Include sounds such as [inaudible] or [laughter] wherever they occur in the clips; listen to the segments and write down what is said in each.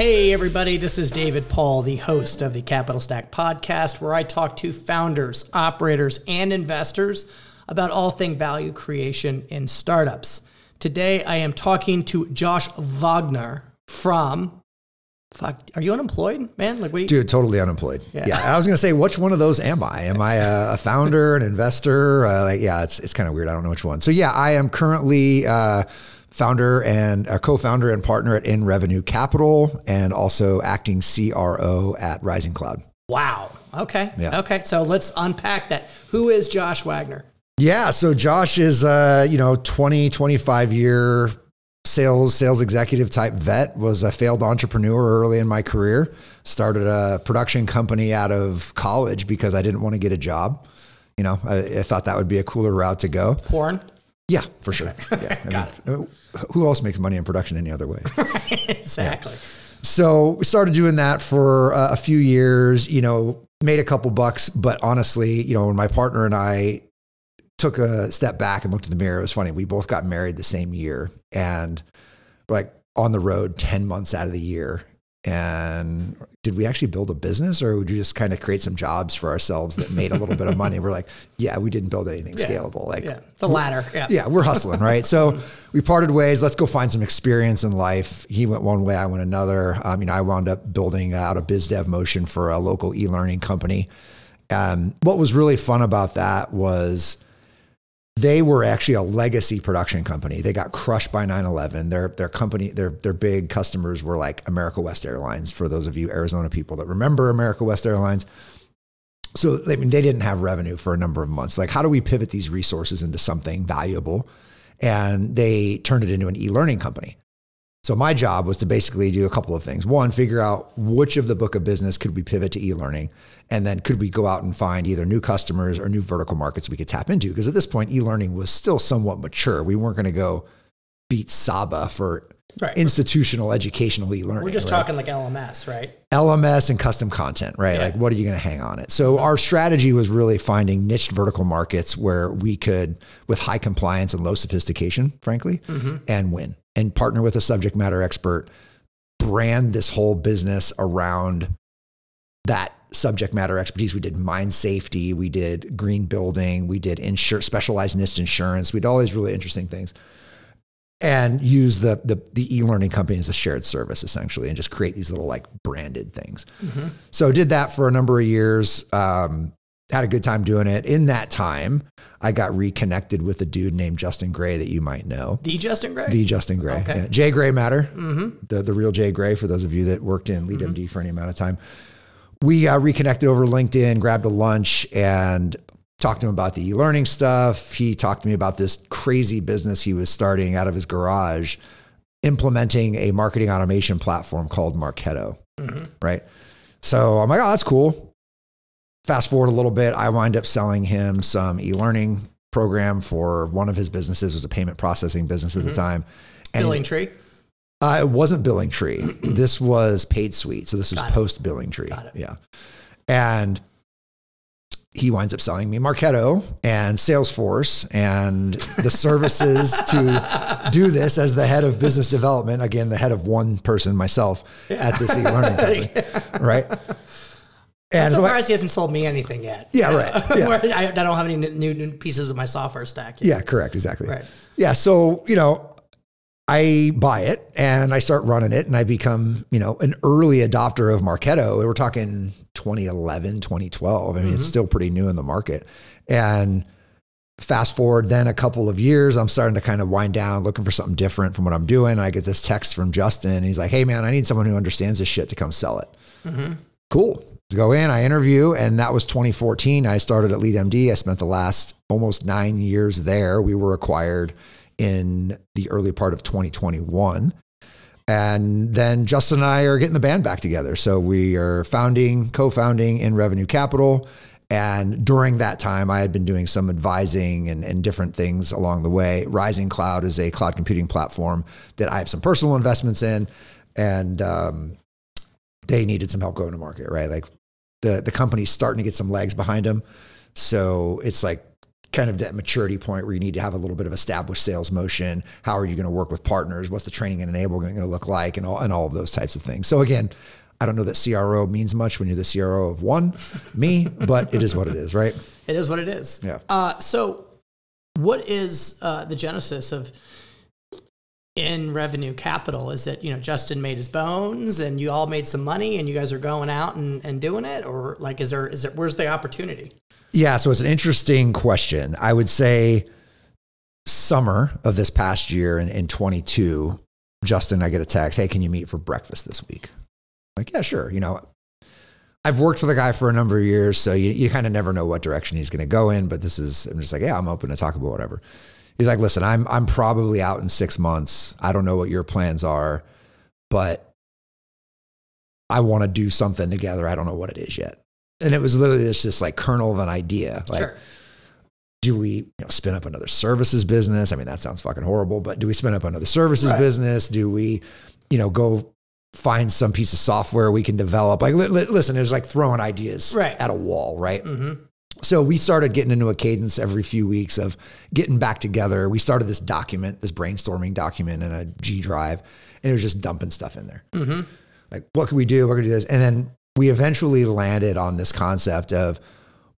Hey, everybody, this is David Paul, the host of the Capital Stack podcast, where I talk to founders, operators, and investors about all thing value creation in startups. Today, I am talking to Josh Wagner from. Fuck, are you unemployed, man? Like, what? You, Dude, totally unemployed. Yeah. yeah. I was gonna say, which one of those am I? Am I a, a founder, an investor? Uh, like, yeah, it's it's kind of weird. I don't know which one. So yeah, I am currently. Uh, founder and a co-founder and partner at In Revenue Capital, and also acting CRO at Rising Cloud. Wow. Okay. Yeah. Okay. So let's unpack that. Who is Josh Wagner? Yeah. So Josh is, uh, you know, 20, 25 year sales, sales executive type vet, was a failed entrepreneur early in my career, started a production company out of college because I didn't want to get a job. You know, I, I thought that would be a cooler route to go. Porn? Yeah, for sure. Yeah. [laughs] I mean, who else makes money in production any other way? [laughs] exactly. Yeah. So we started doing that for uh, a few years, you know, made a couple bucks, but honestly, you know, when my partner and I took a step back and looked in the mirror, it was funny. We both got married the same year and like on the road 10 months out of the year and did we actually build a business or would you just kind of create some jobs for ourselves that made a little bit of money? We're like yeah we didn't build anything yeah. scalable like yeah. the latter. Yeah. yeah we're hustling right? So we parted ways. Let's go find some experience in life. He went one way i went another. Um, you know i wound up building out a biz dev motion for a local e-learning company. Um, what was really fun about that was they were actually a legacy production company. They got crushed by 9/11. Their their company their their big customers were like America West Airlines for those of you Arizona people that remember America West Airlines. So I mean they didn't have revenue for a number of months. Like how do we pivot these resources into something valuable? And they turned it into an e-learning company. So my job was to basically do a couple of things. One, figure out which of the book of business could we pivot to e-learning, and then could we go out and find either new customers or new vertical markets we could tap into? Because at this point, e-learning was still somewhat mature. We weren't going to go beat Saba for right. institutional educational e-learning. We're just right? talking like LMS, right? LMS and custom content, right? Yeah. Like what are you going to hang on it? So our strategy was really finding niche vertical markets where we could, with high compliance and low sophistication, frankly, mm-hmm. and win and partner with a subject matter expert, brand this whole business around that subject matter expertise. We did mine safety, we did green building, we did insure specialized NIST insurance. We did all these really interesting things. And use the the, the e-learning company as a shared service essentially, and just create these little like branded things. Mm-hmm. So did that for a number of years. Um, had a good time doing it. In that time, I got reconnected with a dude named Justin Gray that you might know. The Justin Gray? The Justin Gray. Okay. Yeah. Jay Gray Matter. Mm-hmm. The, the real Jay Gray, for those of you that worked in LeadMD mm-hmm. for any amount of time. We uh, reconnected over LinkedIn, grabbed a lunch, and talked to him about the e learning stuff. He talked to me about this crazy business he was starting out of his garage, implementing a marketing automation platform called Marketo. Mm-hmm. Right. So I'm like, oh, that's cool Fast forward a little bit, I wind up selling him some e-learning program for one of his businesses. It was a payment processing business at mm-hmm. the time. And Billing Tree. Uh, it wasn't Billing Tree. [clears throat] this was Paid Suite. So this was post Billing Tree. Yeah. And he winds up selling me Marketo and Salesforce and the services to [laughs] do this as the head of business development. Again, the head of one person, myself, yeah. at this e-learning company, [laughs] yeah. right? And I'm surprised so I, he hasn't sold me anything yet. Yeah, right. [laughs] Yeah. I, I, don't have any new, new, pieces of my software stack. Yet. Yeah, correct. Exactly. Right. Yeah. So, you know, I buy it and I start running it and I become, you know, an early adopter of Marketo. We're talking 2011, 2012. I mean, mm-hmm. it's still pretty new in the market. And fast forward then a couple of years, I'm starting to kind of wind down, looking for something different from what I'm doing. I get this text from Justin and he's like, Hey man, I need someone who understands this shit to come sell it. Mm-hmm. Cool to go in. I interview, and that was 2014. I started at LeadMD. I spent the last almost nine years there. We were acquired in the early part of 2021. And then Justin and I are getting the band back together. So we are founding, co founding in Revenue Capital. And during that time, I had been doing some advising and, and different things along the way. Rising Cloud is a cloud computing platform that I have some personal investments in. And um, they needed some help going to market, right? Like the, the company's starting to get some legs behind them. So it's like kind of that maturity point where you need to have a little bit of established sales motion. How are you going to work with partners? What's the training and enablement going to look like, and all and all of those types of things. So again, I don't know that CRO means much when you're the CRO of one, me, [laughs] but it is what it is, right? It is what it is. Yeah. Uh, so, what is uh, the genesis of in revenue capital? Is it you know Justin made his bones and you all made some money and you guys are going out and, and doing it, or like is there is it where's the opportunity? Yeah, so it's an interesting question. I would say summer of this past year in, in 22, Justin, I get a text, hey, can you meet for breakfast this week? I'm like, yeah, sure. You know, I've worked for the guy for a number of years, so you, you kind of never know what direction he's going to go in. But this is, I'm just like, yeah, I'm open to talk about whatever. He's like, listen, I'm I'm probably out in six months. I don't know what your plans are, but I want to do something together. I don't know what it is yet and it was literally just this like kernel of an idea. Like, sure. do we you know, spin up another services business? I mean, that sounds fucking horrible, but do we spin up another services Right. business? Do we, you know, go find some piece of software we can develop? Like, li- li- listen, there's like throwing ideas Right. at a wall, right? Mm-hmm. So we started getting into a cadence every few weeks of getting back together. We started this document, this brainstorming document in a G drive, and it was just dumping stuff in there. Mm-hmm. Like, what can we do? We're going to do this. And then we eventually landed on this concept of,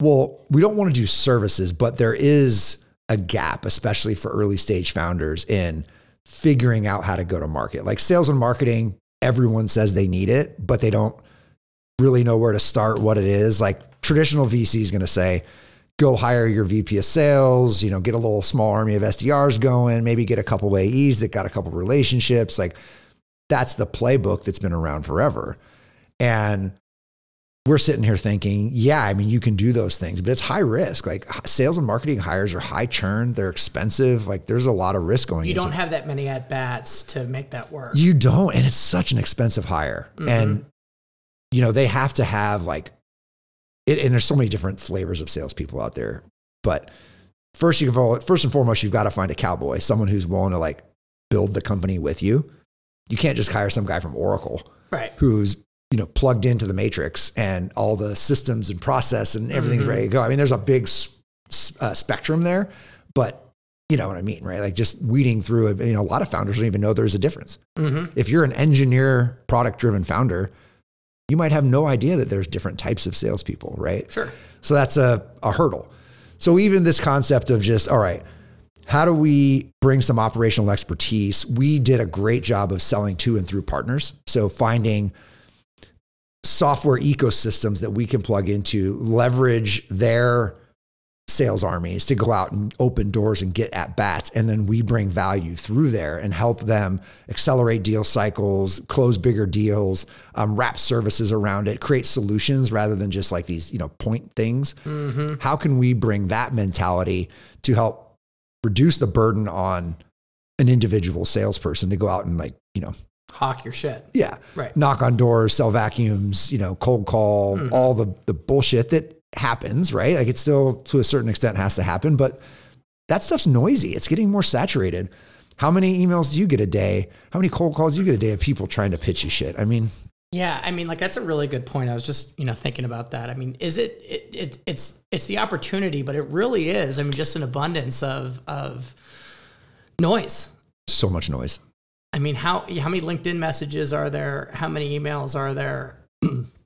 well, we don't want to do services, but there is a gap, especially for early stage founders in figuring out how to go to market. Like sales and marketing, everyone says they need it, but they don't really know where to start, what it is. Like traditional VC is going to say, go hire your VP of sales, you know, get a little small army of SDRs going, maybe get a couple AEs that got a couple relationships. Like that's the playbook that's been around forever. And we're sitting here thinking, yeah, I mean, you can do those things, but it's high risk. Like sales and marketing hires are high churn, they're expensive. Like there's a lot of risk going on. You don't have that many at bats to make that work. you don't, and it's such an expensive hire. Mm-hmm. And you know, they have to have like it, and there's so many different flavors of salespeople out there. But first, you can first and foremost, you've got to find a cowboy, someone who's willing to like build the company with you. You can't just hire some guy from Oracle right. who's you know plugged into the matrix and all the systems and process and everything's ready to go. I mean, there's a big uh, spectrum there, but you know what I mean, right? Like just weeding through. You know, a lot of founders don't even know there's a difference. Mm-hmm. If you're an engineer, product driven founder, you might have no idea that there's different types of salespeople, right? Sure. So that's a, a hurdle. So even this concept of just, all right, how do we bring some operational expertise? We did a great job of selling to and through partners. So finding software ecosystems that we can plug into, leverage their sales armies to go out and open doors and get at bats. And then we bring value through there and help them accelerate deal cycles, close bigger deals, um, wrap services around it, create solutions rather than just like these, you know, point things. How can we bring that mentality to help reduce the burden on an individual salesperson to go out and like, you know, Hawk your shit. yeah. Right. Knock on doors, sell vacuums, you know, cold call, Mm-hmm. all the the bullshit that happens, right? Like it still to a certain extent has to happen, but that stuff's noisy. It's getting more saturated. How many emails do you get a day? How many cold calls do you get a day of people trying to pitch you shit? I mean, Yeah, I mean, like that's a really good point. I was just, you know, thinking about that. I mean, is it, it, it it's, it's the opportunity, but it really is. I mean, just an abundance of, of noise. so much noise. I mean, how, how many LinkedIn messages are there? How many emails are there? [clears throat]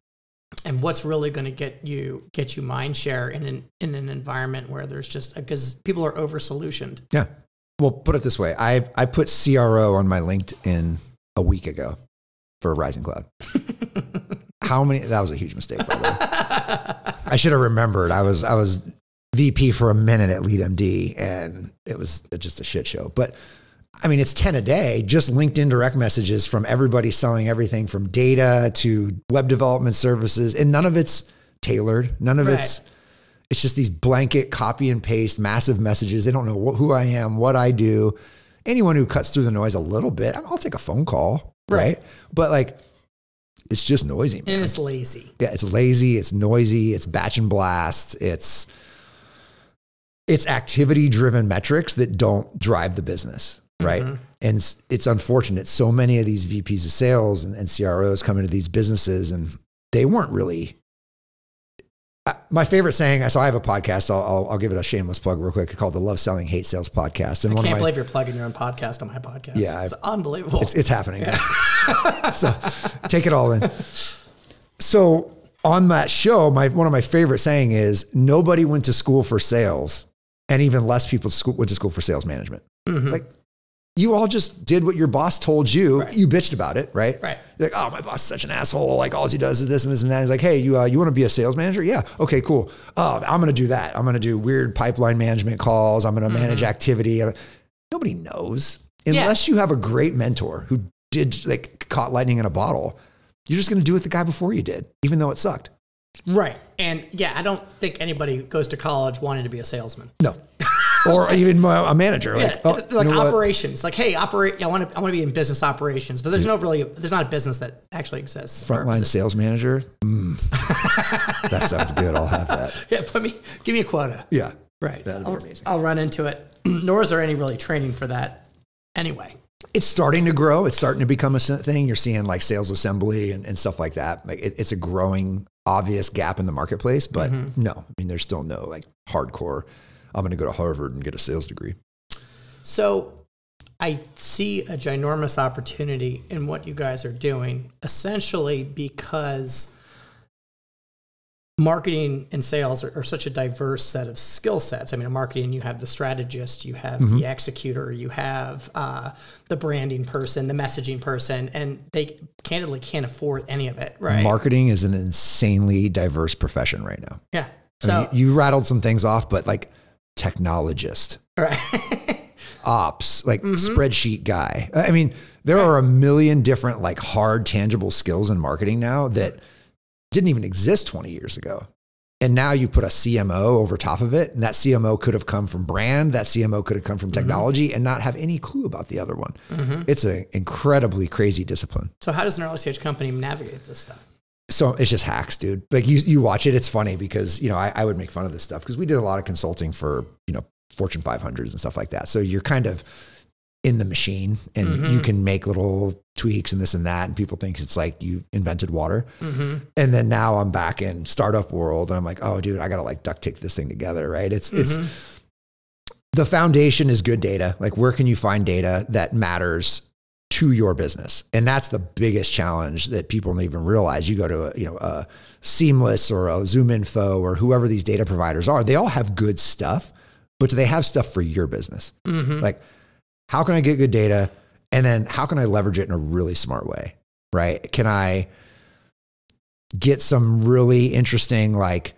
and what's really going to get you, get you mind share in an, in an environment where there's just, because people are over solutioned. Yeah. Well, put it this way. I I put CRO on my LinkedIn a week ago for Rising Cloud. [laughs] How many that was a huge mistake by the way. I should have remembered. I was I was VP for a minute at LeadMD and it was just a shit show. But I mean, it's 10 a day, just LinkedIn direct messages from everybody selling everything from data to web development services. And none of it's tailored. None of Right. it's, it's just these blanket copy and paste massive messages. They don't know wh- who I am, what I do. Anyone who cuts through the noise a little bit, I'll take a phone call. right? But like, it's just noisy. Man. And it's lazy. Yeah, it's lazy, it's noisy, it's batch and blast, it's it's activity driven metrics that don't drive the business, right? Mm-hmm. And it's unfortunate. So many of these VPs of sales and, and CROs come into these businesses and they weren't really. I- My favorite saying, so I have a podcast. I'll, I'll, I'll give it a shameless plug real quick called the Love Selling Hate Sales podcast. And I one can't of my, believe you're plugging your own podcast on my podcast. Yeah, it's I've- unbelievable. it's, it's happening. so take it all in. So on that show, my one of my favorite saying is nobody went to school for sales, and even less people school, went to school for sales management. Mm-hmm. Like you all just did what your boss told you. Right. You bitched about it, right? Right. You're like, oh, my boss is such an asshole. Like all he does is this and this and that. He's like, hey, you uh, you want to be a sales manager? Yeah. Okay, cool. Oh, I'm going to do that. I'm going to do weird pipeline management calls. I'm going to manage activity. Nobody knows unless you have a great mentor who did like caught lightning in a bottle. You're just going to do what the guy before you did, even though it sucked. right. And yeah, I don't think anybody goes to college wanting to be a salesman. No. [laughs] or even a manager. Like, Yeah, oh, like you know what? operations. Like, hey, operate. I want to. I want to be in business operations, but there's no really. There's not a business that actually exists. Frontline sales manager. Mm. [laughs] that sounds good. I'll have that. Yeah, put me. Give me a quota. Yeah. Right. That'd be I'll, amazing. I'll run into it. [clears throat] Nor is there any really training for that. Anyway. It's starting to grow. It's starting to become a thing. You're seeing like sales assembly and, and stuff like that. Like it, it's a growing, obvious gap in the marketplace. But Mm-hmm. no, I mean, there's still no like hardcore. I'm going to go to Harvard and get a sales degree. So I see a ginormous opportunity in what you guys are doing, essentially because marketing and sales are, are such a diverse set of skill sets. I mean, in marketing, you have the strategist, you have the executor, you have uh, the branding person, the messaging person, and they candidly can't afford any of it, right? Marketing is an insanely diverse profession right now. yeah. I So, mean, you, you rattled some things off, but like technologist, right. [laughs] ops, like mm-hmm. spreadsheet guy. I mean, there are a million different like hard, tangible skills in marketing now that didn't even exist 20 years ago. And now you put a CMO over top of it, and that CMO could have come from brand, that CMO could have come from mm-hmm. technology, and not have any clue about the other one. Mm-hmm. It's an incredibly crazy discipline. so, how does an early stage company navigate this stuff? So it's just hacks, dude. Like you, you watch it. It's funny because you know I, I would make fun of this stuff because we did a lot of consulting for you know Fortune 500s and stuff like that. So you're kind of in the machine, and mm-hmm. you can make little tweaks and this and that, and people think it's like you invented water. Mm-hmm. And then now I'm back in startup world, and I'm like, oh, dude, I gotta like duct tape this thing together, right? It's it's mm-hmm. the foundation is good data. Like where can you find data that matters to your business? And that's the biggest challenge that people don't even realize. You go to a, you know, a Seamless or a ZoomInfo or whoever these data providers are, they all have good stuff, but do they have stuff for your business? Mm-hmm. Like, how can I get good data? And then how can I leverage it in a really smart way? Right? Can I get some really interesting, like,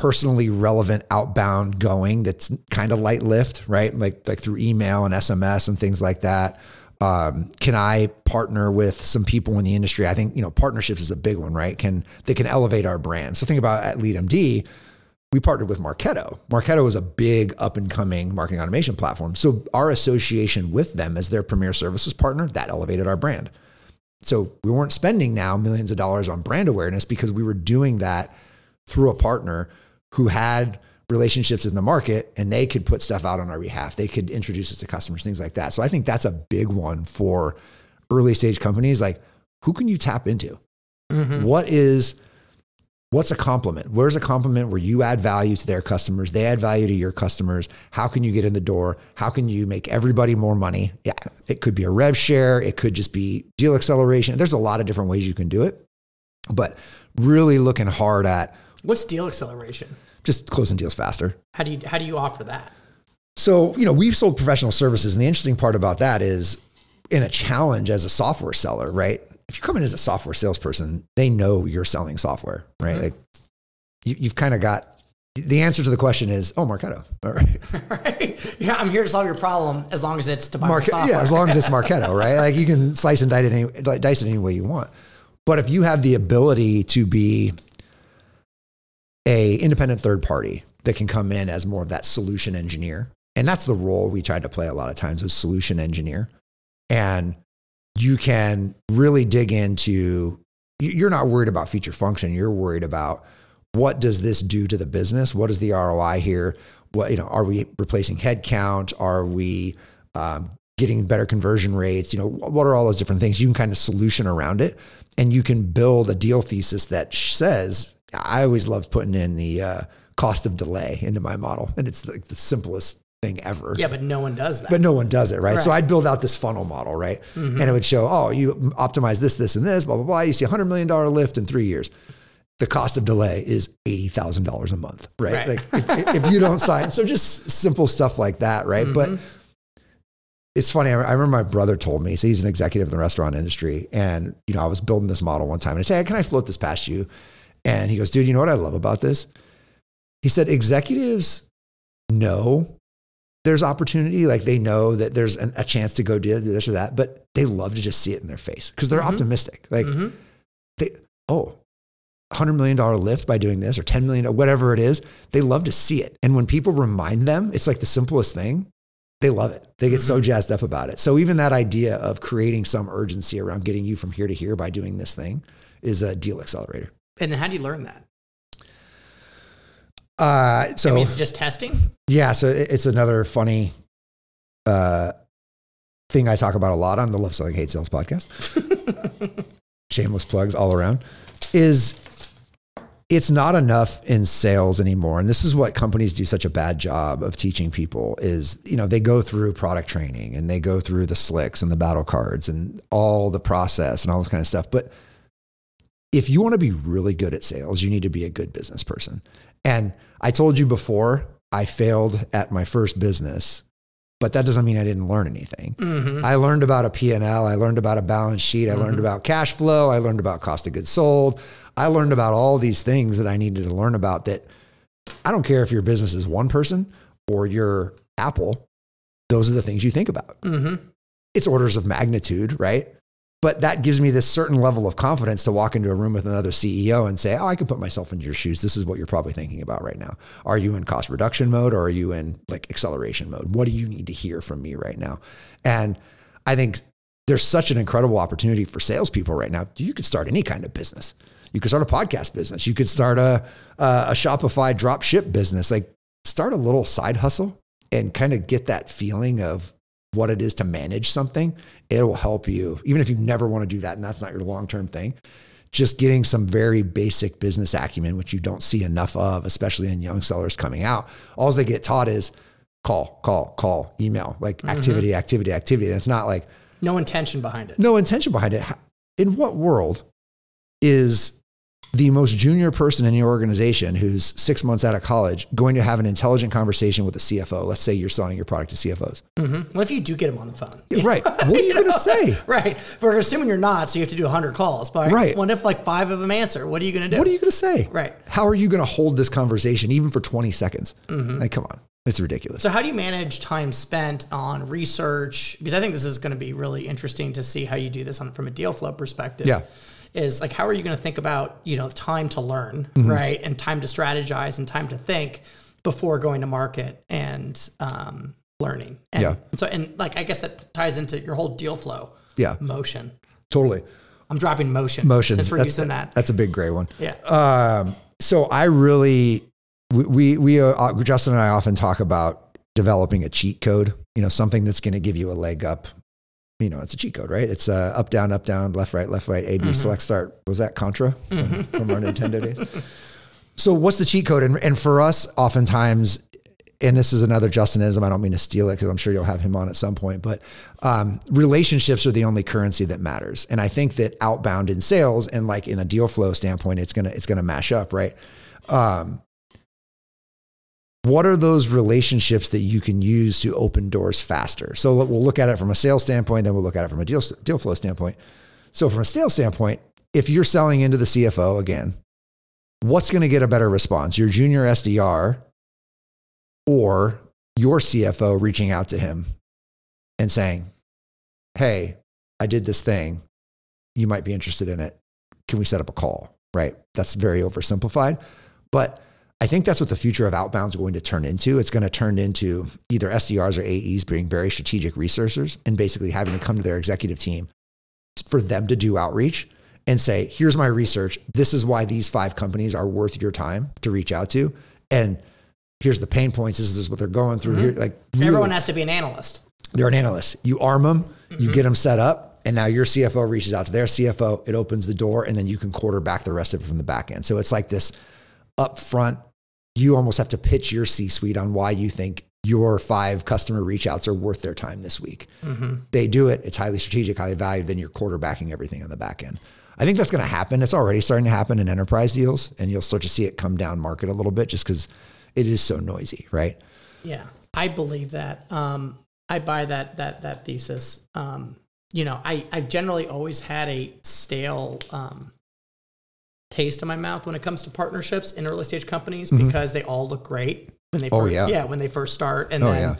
personally relevant outbound going that's kind of light lift, right? Like like through email and SMS and things like that. Um, can I partner with some people in the industry? I think you know partnerships is a big one, right? Can they can elevate our brand? So think about at LeadMD, we partnered with Marketo. Marketo is a big up and coming marketing automation platform. So our association with them as their premier services partner that elevated our brand. So we weren't spending now millions of dollars on brand awareness because we were doing that through a partner who had relationships in the market and they could put stuff out on our behalf. They could introduce us to customers, things like that. So I think that's a big one for early stage companies. Like, who can you tap into? Mm-hmm. What is what's a compliment? Where's a compliment where you add value to their customers? They add value to your customers. How can you get in the door? How can you make everybody more money? Yeah, it could be a rev share. It could just be deal acceleration. There's a lot of different ways you can do it, but really looking hard at What's deal acceleration? just closing deals faster. How do you how do you offer that? So, you know, we've sold professional services. And the interesting part about that is in a challenge as a software seller, right? If you come in as a software salesperson, they know you're selling software, right? Mm-hmm. Like you, you've kind of got the answer to the question is, oh, Marketo. All [laughs] right. right? [laughs] Yeah, I'm here to solve your problem as long as it's to buy software. yeah, as long as it's [laughs] Marketo, right? Like you can slice and dice it, any, dice it any way you want. But if you have the ability to be a independent third party that can come in as more of that solution engineer, and that's the role we tried to play a lot of times was solution engineer, and you can really dig into you- you're not worried about feature function. You're worried about what does this do to the business? What is the roi here? What you know are we replacing headcount? Are we um, getting better conversion rates? You know what are all those different things? You can kind of solution around it. And you can build a deal thesis that says i always love putting in the uh, cost of delay into my model and it's like the simplest thing ever Yeah, but no one does that. but no one does it, right? So I'd build out this funnel model, right? And it would show, oh, you optimize this, this, and this, blah, blah, blah. You see a $100 million lift in three years. The cost of delay is $80,000 a month, right? Right. Like if, if you don't sign. So just simple stuff like that, right? But it's funny. I I remember my brother told me, so he's an executive in the restaurant industry. And, you know, I was building this model one time and I said, hey, can I float this past you? And he goes, dude, you know what I love about this? He said, executives know there's opportunity. Like they know that there's an, a chance to go do this or that, but they love to just see it in their face because they're optimistic. Like Mhm. they, oh, $100 million lift by doing this or 10 million, or whatever it is. They love to see it. And when people remind them, it's like the simplest thing. They love it. They get so jazzed up about it. So even that idea of creating some urgency around getting you from here to here by doing this thing is a deal accelerator. And how do you learn that? Uh, so I mean, is it just testing? Yeah, so it's another funny uh, thing I talk about a lot on the Love Selling Hate Sales podcast. [laughs] Shameless plugs all around. Is it's not enough in sales anymore, and this is what companies do such a bad job of teaching people. Is you know they go through product training and they go through the slicks and the battle cards and all the process and all this kind of stuff, but if you want to be really good at sales, you need to be a good business person. And I told you before, I failed at my first business, but that doesn't mean I didn't learn anything. I learned about a P&L, I learned about a balance sheet, I learned about cash flow, I learned about cost of goods sold. I learned about all these things that I needed to learn about that I don't care if your business is one person or you're Apple, those are the things you think about Mm-hmm. it's orders of magnitude, right? But that gives me this certain level of confidence to walk into a room with another CEO and say, Oh, I can put myself in your shoes. This is what you're probably thinking about right now. Are you in cost reduction mode or are you in like acceleration mode? What do you need to hear from me right now? And I think there's such an incredible opportunity for salespeople right now. You could start any kind of business. You could start a podcast business. You could start a, a, a Shopify drop ship business. Like start a little side hustle and kind of get that feeling of what it is to manage something, it will help you. Even if you never want to do that and that's not your long term thing, just getting some very basic business acumen, which you don't see enough of, especially in young sellers coming out. All they get taught is call, call, call, email, like mm-hmm. activity, activity, activity. That's not like No intention behind it. no intention behind it. In what world is the most junior person in your organization who's six months out of college going to have an intelligent conversation with a CFO? Let's say you're selling your product to CFOs. Mm-hmm. What if you do get them on the phone? Right. What are you [laughs] going to say? Right. We're assuming you're not, so you have to do 100 calls. But Right. what if like five of them answer? What are you going to do? What are you going to say? Right. How are you going to hold this conversation even for 20 seconds? Like, come on. It's ridiculous. So how do you manage time spent on research? Because I think this is going to be really interesting to see how you do this on, from a deal flow perspective. Yeah. Is like how are you going to think about you know time to learn Mm-hmm. right and time to strategize and time to think before going to market and um, learning. And Yeah. So and like I guess that ties into your whole deal flow. Yeah. Motion. Totally. I'm dropping motion. Motion. Since we're that's, using that. That's a big gray one. Yeah. Um, so I really, we, we, we uh, Justin and I often talk about developing a cheat code, you know, something that's going to give you a leg up. You know, it's a cheat code, right? It's uh, up, down, up, down, left, right, left, right, A, B, select, start. Was that Contra from, from our Nintendo days? So what's the cheat code? And, and for us, oftentimes, and this is another Justinism. I don't mean to steal it because I'm sure you'll have him on at some point, but um, relationships are the only currency that matters. And I think that outbound in sales and like in a deal flow standpoint, it's gonna it's gonna mash up, right? Um, what are those relationships that you can use to open doors faster? So we'll look at it from a sales standpoint, then we'll look at it from a deal deal flow standpoint. So from a sales standpoint, if you're selling into the CFO again, what's going to get a better response? Your junior SDR or your CFO reaching out to him and saying, Hey, I did this thing. You might be interested in it. Can we set up a call? Right. That's very oversimplified. But I think that's what the future of outbound is going to turn into. It's going to turn into either SDRs or AEs being very strategic researchers and basically having to come to their executive team for them to do outreach and say, here's my research. This is why these five companies are worth your time to reach out to. And here's the pain points. This is what they're going through here. Mm-hmm. Like really- Everyone has to be an analyst. they're an analyst. You arm them, you mm-hmm. get them set up, and now your CFO reaches out to their CFO. It opens the door, and then you can quarterback the rest of it from the back end. So it's like this upfront. You almost have to pitch your C-suite on why you think your five customer reach outs are worth their time this week. They do it. It's highly strategic, highly valued. Then you're quarterbacking everything on the back end. I think that's going to happen. It's already starting to happen in enterprise deals, and you'll start to see it come down market a little bit just because it is so noisy, right? Yeah, I believe that. Um, I buy that that that thesis. Um, you know, I I've generally always had a stale um, taste in my mouth when it comes to partnerships in early stage companies because they all look great when they Mm-hmm. Oh, first, yeah. when they first start, and Oh, then yeah.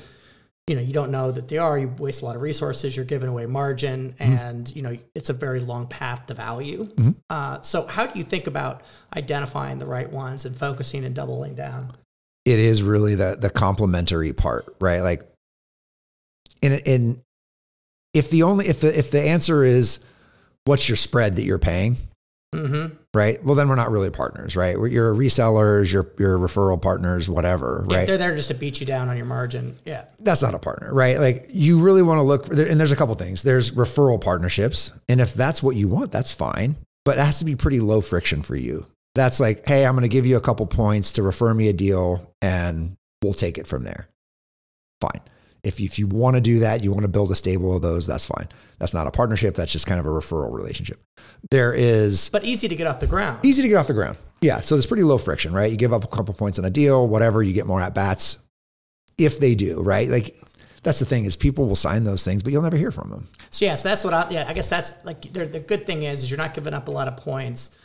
you know you don't know that they are. You waste a lot of resources. You're giving away margin, Mm-hmm. and you know it's a very long path to value. Uh, so, how do you think about identifying the right ones and focusing and doubling down? it is really the the complementary part, right? Like in in if the only if the if the answer is what's your spread that you're paying, Mm-hmm. right? Well, then we're not really partners, right? We're, you're resellers, you're you're referral partners, whatever, right? they're there just to beat you down on your margin. Yeah. That's not a partner, right? Like you really want to look for, and there's a couple things. There's referral partnerships, and if that's what you want, that's fine, but it has to be pretty low friction for you. That's like, hey, I'm going to give you a couple points to refer me a deal, and we'll take it from there. Fine. If you, if you want to do that, you want to build a stable of those, that's fine. That's not a partnership. That's just kind of a referral relationship. There is But easy to get off the ground. easy to get off the ground. Yeah. So there's pretty low friction, right? You give up a couple points on a deal, whatever, you get more at bats if they do, right? Like that's the thing is people will sign those things, but you'll never hear from them. So yeah, so that's what I yeah, I guess that's like the good thing is is you're not giving up a lot of points.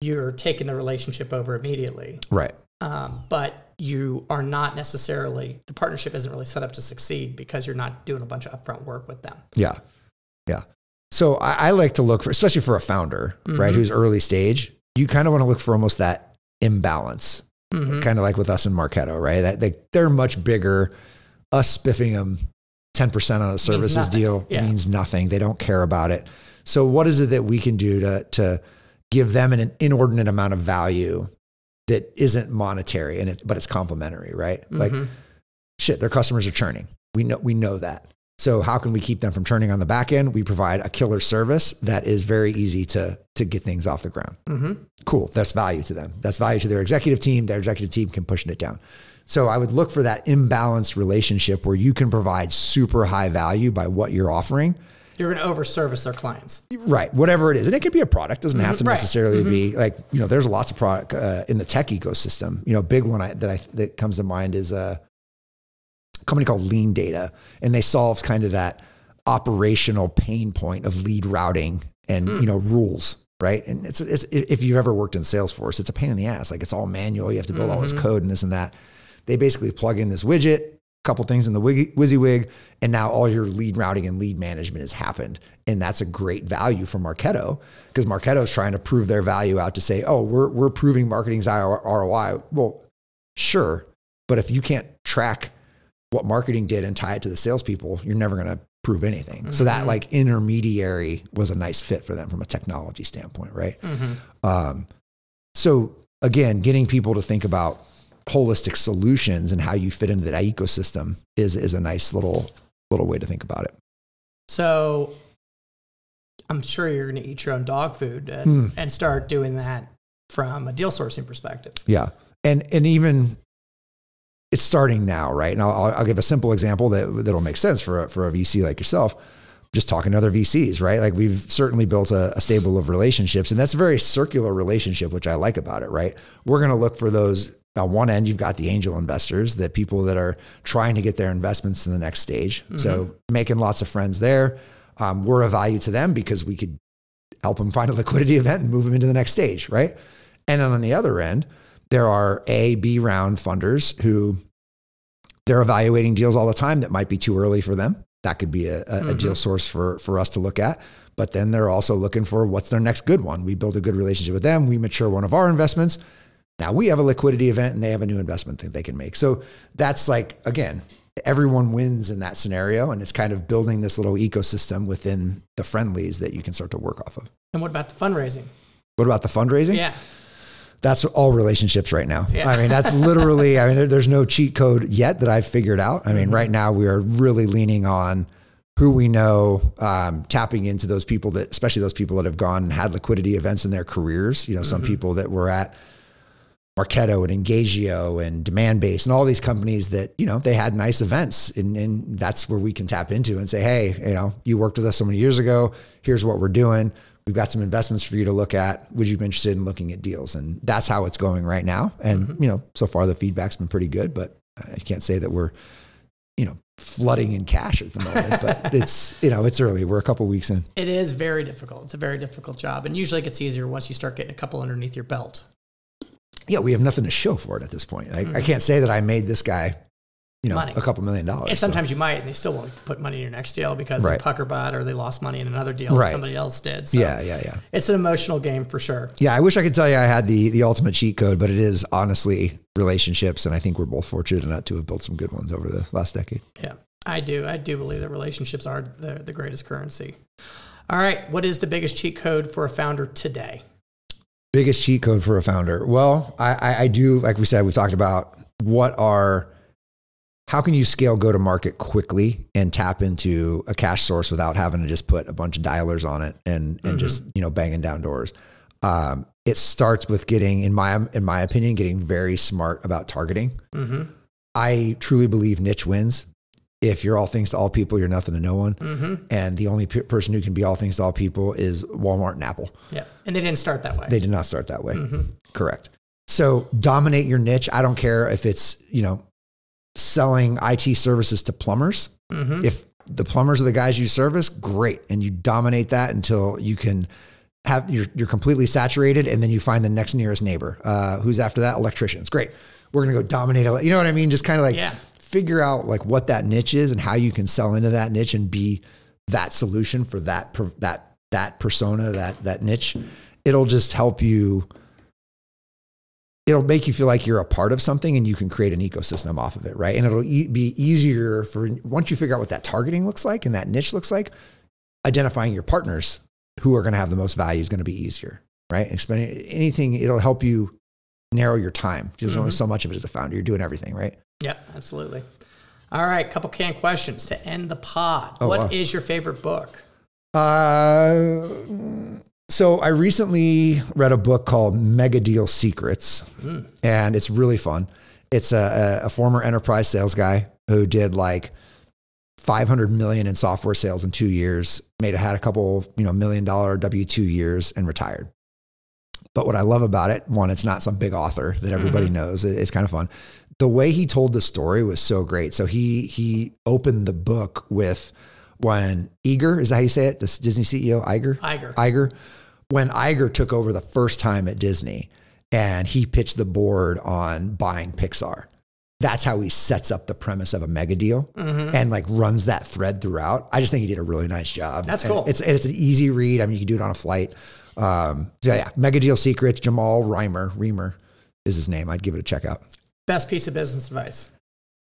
You're taking the relationship over immediately. Right. Um, but you are not necessarily the partnership isn't really set up to succeed because you're not doing a bunch of upfront work with them. Yeah. Yeah. So I, I like to look for, especially for a founder, right, who's early stage, you kind of want to look for almost that imbalance, Mhm. kind of like with us and Marketo, right? That they, they're much bigger. Us spiffing them 10% on a services deal Yeah. means nothing. They don't care about it. So what is it that we can do to, to give them an inordinate amount of value that isn't monetary and it, but it's complementary, right? Like mm-hmm. shit, their customers are churning. We know we know that. So how can we keep them from churning on the back end? We provide a killer service that is very easy to to get things off the ground. Mm-hmm. Cool. That's value to them. That's value to their executive team. Their executive team can push it down. So I would look for that imbalanced relationship where you can provide super high value by what you're offering. You're going to overservice their clients. Right, whatever it is, and it could be a product. Doesn't have mm-hmm. to Right. necessarily be mm-hmm. like you know. There's lots of product uh, in the tech ecosystem. You know, a big one I, that I that comes to mind is a company called LeanData, and they solve kind of that operational pain point of lead routing and hmm. you know rules. Right, and it's, it's if you've ever worked in Salesforce, it's a pain in the ass. Like it's all manual. You have to build all this mm-hmm. code and this and that. They basically plug in this widget, couple things in the WYSIWYG, and now all your lead routing and lead management has happened. And that's a great value for Marketo because Marketo is trying to prove their value out to say, oh, we're, we're proving marketing's ROI. Well, sure. But if you can't track what marketing did and tie it to the salespeople, you're never going to prove anything. So that like intermediary was a nice fit for them from a technology standpoint, right? Um, so again, getting people to think about holistic solutions and how you fit into that ecosystem is is a nice little little way to think about it. So I'm sure you're going to eat your own dog food and, hmm. and start doing that from a deal sourcing perspective. Yeah, and and even it's starting now, right? And I'll, I'll I'll give a simple example that that'll make sense for a, for a VC like yourself. Just talking to other VCs, right? Like we've certainly built a, a stable of relationships, and that's a very circular relationship, which I like about it, right? We're going to look for those. On one end, you've got the angel investors, the people that are trying to get their investments to the next stage. So making lots of friends there. Um, we're a value to them because we could help them find a liquidity event and move them into the next stage, right? And then on the other end, there are A, B round funders who they're evaluating deals all the time that might be too early for them. That could be a, a, a deal source for, for us to look at. But then they're also looking for what's their next good one. We build a good relationship with them. We mature one of our investments. Now we have a liquidity event and they have a new investment that they can make. So that's like, again, everyone wins in that scenario. And it's kind of building this little ecosystem within the friendlies that you can start to work off of. And what about the fundraising? What about the fundraising? Yeah. That's all relationships right now. Yeah. I mean, that's [laughs] literally, I mean, there, there's no cheat code yet that I've figured out. I mean, Mm-hmm. right now we are really leaning on who we know, um, tapping into those people that, especially those people that have gone and had liquidity events in their careers. You know, some Mm-hmm. people that were at Marketo and Engagio and Demandbase and all these companies that, you know, they had nice events. And, and that's where we can tap into and say, hey, you know, you worked with us so many years ago. Here's what we're doing. We've got some investments for you to look at. Would you be interested in looking at deals? And that's how it's going right now. And, mm-hmm. you know, so far the feedback's been pretty good, but I can't say that we're, you know, flooding in cash at the moment, but [laughs] it's, you know, it's early. We're a couple weeks in. It is very difficult. It's a very difficult job. And usually it gets easier once you start getting a couple underneath your belt. Yeah, we have nothing to show for it at this point. I, I mm-hmm. can't say that I made this guy, you know, Money. a couple million dollars. And so- sometimes you might, and they still won't put money in your next deal because Right. they pucker bot or they lost money in another deal that Right. somebody else did. So yeah, yeah, yeah. it's an emotional game for sure. Yeah, I wish I could tell you I had the the ultimate cheat code, but it is honestly relationships, and I think we're both fortunate enough to have built some good ones over the last decade. Yeah, I do. I do believe that relationships are the, the greatest currency. All right. What is the biggest cheat code for a founder today? Biggest cheat code for a founder? Well, I, I, I do, like we said, we talked about what are how can you scale go to market quickly and tap into a cash source without having to just put a bunch of dialers on it and and just you know banging down doors. Um, it starts with getting, in my in my opinion, getting very smart about targeting. I truly believe niche wins. If you're all things to all people, you're nothing to no one. Mm-hmm. And the only pe- person who can be all things to all people is Walmart and Apple. Yeah, and they didn't start that way. They did not start that way. Mm-hmm. Correct. So dominate your niche. I don't care if it's, you know, selling IT services to plumbers. Mm-hmm. If the plumbers are the guys you service, great. And you dominate that until you can have you're, you're completely saturated and then you find the next nearest neighbor. Uh, who's after that? Electricians. Great. We're going to go dominate. You know what I mean? Just kind of like Yeah. Figure out like what that niche is and how you can sell into that niche and be that solution for that, that, that persona, that, that niche. It'll just help you it'll make you feel like you're a part of something and you can create an ecosystem off of it, right? And it'll e- be easier for once you figure out what that targeting looks like and that niche looks like, identifying your partners who are going to have the most value is going to be easier, right? Expending anything, it'll help you narrow your time. because there's only mm-hmm. so much of it as a founder. You're doing everything, right? Yep, absolutely. All right, couple canned questions to end the pod. What is wow. your favorite book? Uh, so I recently read a book called Mega Deal Secrets, and it's really fun. It's a, a, former enterprise sales guy who did like 500 million in software sales in two years, made had a couple, you know, million dollar W two years, and retired. But what I love about it, one, it's not some big author that everybody knows. It's kind of fun. The way he told the story was so great. So he he opened the book with when Iger is that how you say it? This Disney CEO Iger. Iger. Iger. When Iger took over the first time at Disney, and he pitched the board on buying Pixar. That's how he sets up the premise of a mega deal and like runs that thread throughout. I just think he did a really nice job. That's And cool. It's it's an easy read. I mean, you can do it on a flight. Um, so yeah, Mega Deal Secrets. Jamal Reimer, Reimer is his name. I'd give it a check out. Best piece of business advice.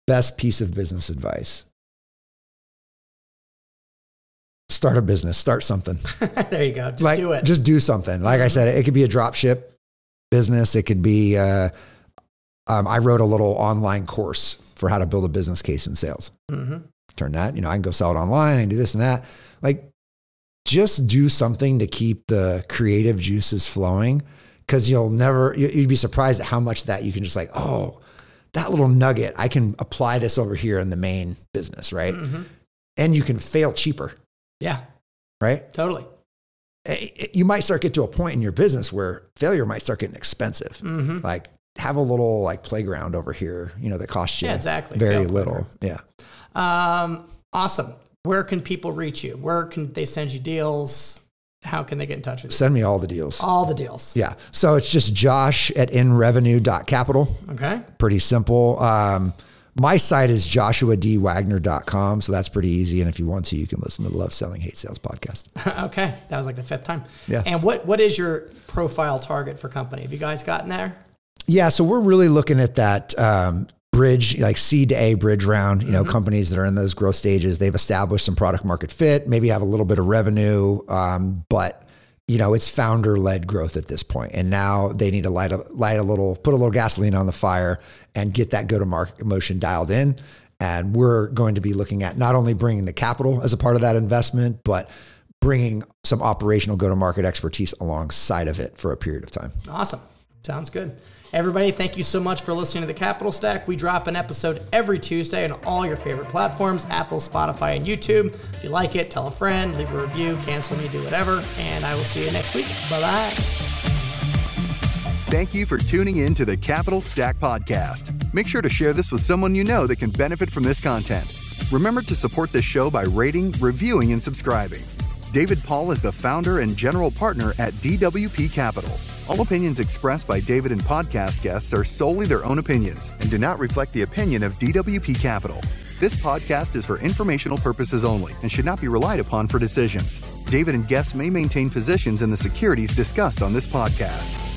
Best piece of business advice. Start a business. Start something. [laughs] there you go. Just like do it. just do something. Like I said, it could be a drop ship business. It could be. Uh, um, I wrote a little online course for how to build a business case in sales. Mhm. Turn that. You know, I can go sell it online. Can do this and that. Like, just do something to keep the creative juices flowing, because you'll never. You'd be surprised at how much that you can just like. Oh, that little nugget. I can apply this over here in the main business, right? Mm-hmm. And you can fail cheaper, Yeah, right? totally. it- it- you might start get to a point in your business where failure might start getting expensive. Mm-hmm. Like have a little like playground over here, you know, that costs you Yeah, exactly. very Fail little. Yeah. Um, awesome. Where can people reach you? Where can they send you deals? How can they get in touch with you? Send me all the deals. All the deals. Yeah. So it's just Josh at inrevenue.capital. Okay. Pretty simple. Um, my site is joshuadwagner.com. So that's pretty easy. And if you want to, you can listen to the Love Selling Hate Sales podcast. [laughs] okay. That was like the fifth time. Yeah. And what, what is your profile target for company? Have you guys gotten there? Yeah, so we're really looking at that um, bridge, like seed to A bridge round, you know, companies that are in those growth stages, they've established some product market fit, maybe have a little bit of revenue, um, but you know, it's founder led growth at this point. And now they need to light a, light a little, put a little gasoline on the fire and get that go to market motion dialed in. And we're going to be looking at not only bringing the capital as a part of that investment, but bringing some operational go to market expertise alongside of it for a period of time. Awesome. Sounds good. Everybody, thank you so much for listening to the Capital Stack. We drop an episode every Tuesday on all your favorite platforms Apple, Spotify, and YouTube. If you like it, tell a friend, leave a review, cancel me, do whatever. And I will see you next week. Bye bye. Thank you for tuning in to the Capital Stack Podcast. Make sure to share this with someone you know that can benefit from this content. Remember to support this show by rating, reviewing, and subscribing. David Paul is the founder and general partner at DWP Capital. All opinions expressed by David and podcast guests are solely their own opinions and do not reflect the opinion of DWP Capital. This podcast is for informational purposes only and should not be relied upon for decisions. David and guests may maintain positions in the securities discussed on this podcast.